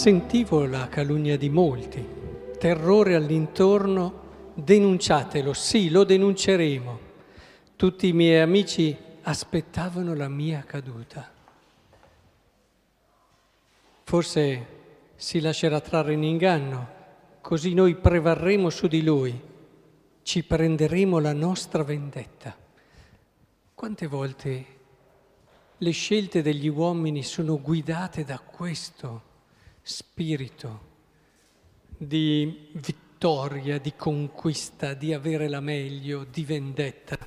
sentivo la calunnia di molti, terrore all'intorno, denunciatelo, sì, lo denunceremo. Tutti i miei amici aspettavano la mia caduta. Forse si lascerà trarre in inganno, così noi prevarremo su di lui, ci prenderemo la nostra vendetta. Quante volte le scelte degli uomini sono guidate da questo spirito di vittoria, di conquista, di avere la meglio, di vendetta.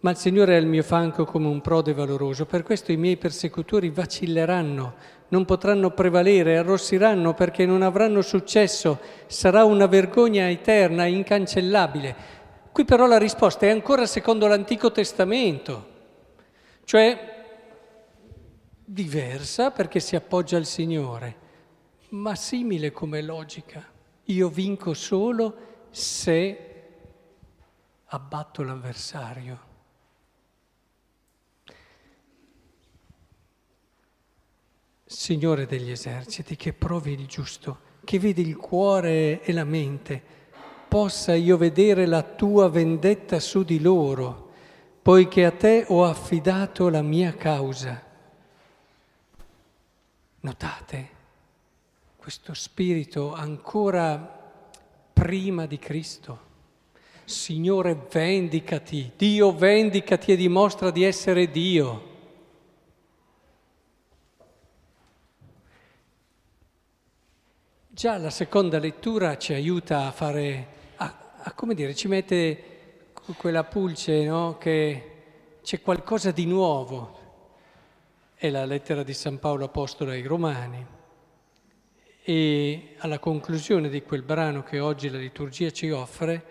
Ma il Signore è al mio fanco come un prode valoroso, per questo i miei persecutori vacilleranno, non potranno prevalere, arrossiranno perché non avranno successo, sarà una vergogna eterna, incancellabile. Qui però la risposta è ancora secondo l'Antico Testamento, cioè diversa perché si appoggia al Signore, ma simile come logica. Io vinco solo se abbatto l'avversario. Signore degli eserciti, che provi il giusto, che vedi il cuore e la mente, possa io vedere la tua vendetta su di loro, poiché a te ho affidato la mia causa. Notate questo spirito ancora prima di Cristo. Signore, vendicati, Dio vendicati e dimostra di essere Dio. Già la seconda lettura ci aiuta a fare, a, a come dire, ci mette quella pulce, no? Che c'è qualcosa di nuovo, è la lettera di San Paolo Apostolo ai Romani. E alla conclusione di quel brano che oggi la liturgia ci offre,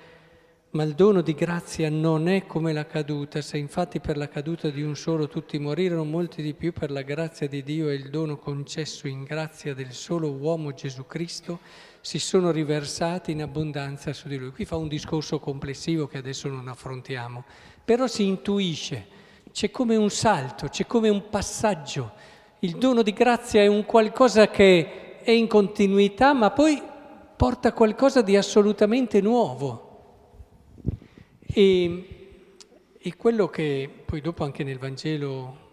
ma il dono di grazia non è come la caduta, se infatti per la caduta di un solo tutti morirono, molti di più per la grazia di Dio e il dono concesso in grazia del solo uomo Gesù Cristo si sono riversati in abbondanza su di lui. Qui fa un discorso complessivo che adesso non affrontiamo, però si intuisce c'è come un salto, c'è come un passaggio. Il dono di grazia è un qualcosa che è in continuità, ma poi porta qualcosa di assolutamente nuovo. E, e quello che poi dopo anche nel Vangelo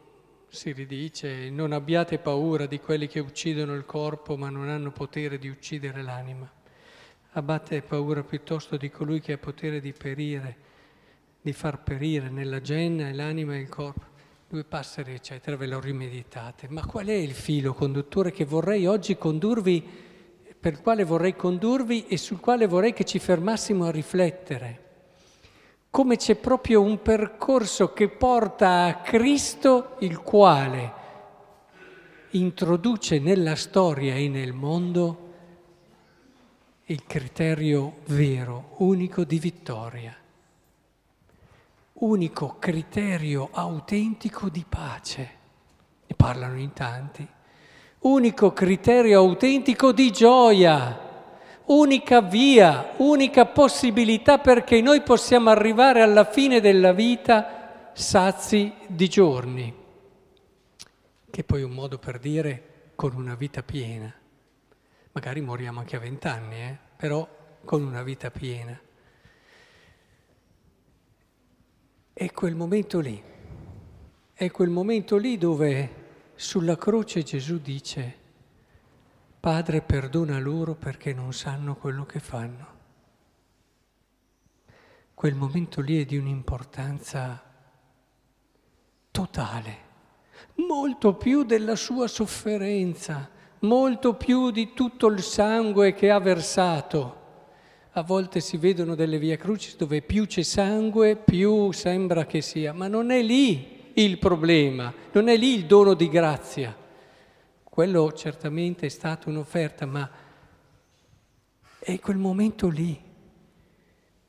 si ridice, non abbiate paura di quelli che uccidono il corpo ma non hanno potere di uccidere l'anima. Abbatte paura piuttosto di colui che ha potere di perire di far perire nella genna l'anima e il corpo. Due passeri, eccetera, ve lo rimeditate. Ma qual è il filo conduttore che vorrei oggi condurvi, per il quale vorrei condurvi e sul quale vorrei che ci fermassimo a riflettere? Come c'è proprio un percorso che porta a Cristo, il quale introduce nella storia e nel mondo il criterio vero, unico di vittoria unico criterio autentico di pace. Ne parlano in tanti. Unico criterio autentico di gioia. Unica via, unica possibilità perché noi possiamo arrivare alla fine della vita sazi di giorni, che poi è un modo per dire con una vita piena. Magari moriamo anche a vent'anni, eh? però con una vita piena. È quel momento lì, è quel momento lì dove sulla croce Gesù dice, Padre perdona loro perché non sanno quello che fanno. Quel momento lì è di un'importanza totale, molto più della sua sofferenza, molto più di tutto il sangue che ha versato a volte si vedono delle via crucis dove più c'è sangue, più sembra che sia, ma non è lì il problema, non è lì il dono di grazia. Quello certamente è stata un'offerta, ma è quel momento lì,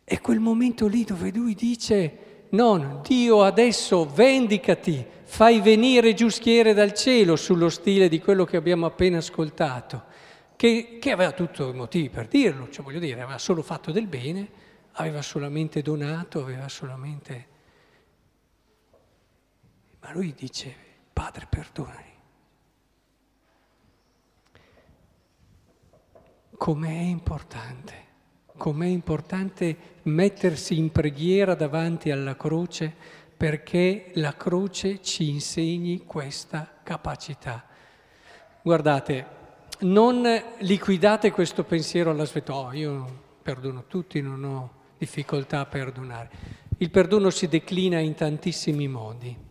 è quel momento lì dove lui dice, non, Dio adesso vendicati, fai venire giuschiere dal cielo sullo stile di quello che abbiamo appena ascoltato che, che aveva tutti i motivi per dirlo, cioè voglio dire, aveva solo fatto del bene, aveva solamente donato, aveva solamente... Ma lui dice, Padre, perdonami. com'è importante, com'è importante mettersi in preghiera davanti alla croce perché la croce ci insegni questa capacità. Guardate, non liquidate questo pensiero alla sveta, oh, io perdono tutti, non ho difficoltà a perdonare. Il perdono si declina in tantissimi modi.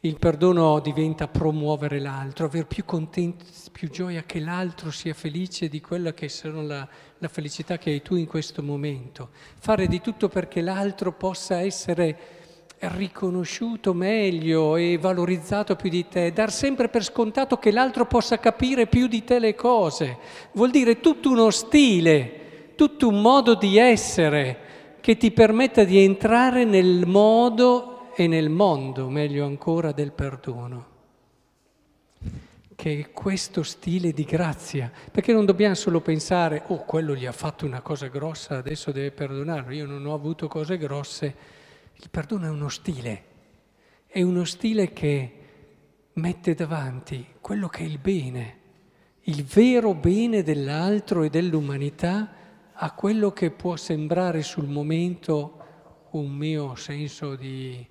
Il perdono diventa promuovere l'altro, avere più più gioia che l'altro sia felice di quella che sono la, la felicità che hai tu in questo momento. Fare di tutto perché l'altro possa essere riconosciuto meglio e valorizzato più di te, dar sempre per scontato che l'altro possa capire più di te le cose. Vuol dire tutto uno stile, tutto un modo di essere che ti permetta di entrare nel modo e nel mondo, meglio ancora, del perdono. Che è questo stile di grazia, perché non dobbiamo solo pensare, oh, quello gli ha fatto una cosa grossa, adesso deve perdonarlo, io non ho avuto cose grosse. Il perdono è uno stile, è uno stile che mette davanti quello che è il bene, il vero bene dell'altro e dell'umanità a quello che può sembrare sul momento un mio senso di,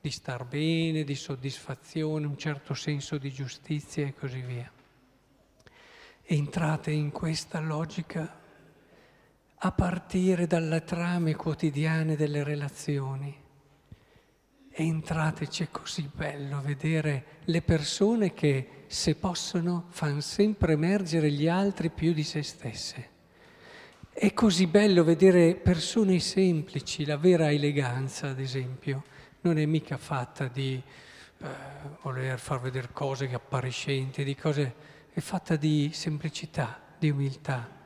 di star bene, di soddisfazione, un certo senso di giustizia e così via. Entrate in questa logica a partire dalle trame quotidiane delle relazioni. Entrate, c'è così bello vedere le persone che, se possono, fanno sempre emergere gli altri più di se stesse. È così bello vedere persone semplici, la vera eleganza, ad esempio, non è mica fatta di eh, voler far vedere cose appariscenti, di cose, è fatta di semplicità, di umiltà.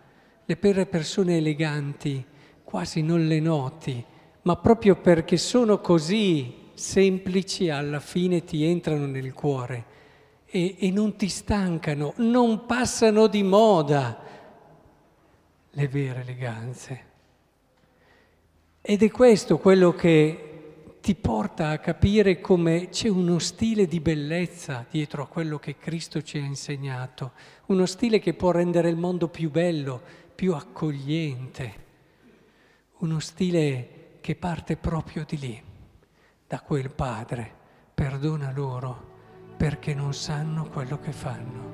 Le vere persone eleganti quasi non le noti, ma proprio perché sono così semplici alla fine ti entrano nel cuore e, e non ti stancano, non passano di moda le vere eleganze. Ed è questo quello che ti porta a capire come c'è uno stile di bellezza dietro a quello che Cristo ci ha insegnato, uno stile che può rendere il mondo più bello, più accogliente, uno stile che parte proprio di lì, da quel Padre, perdona loro perché non sanno quello che fanno.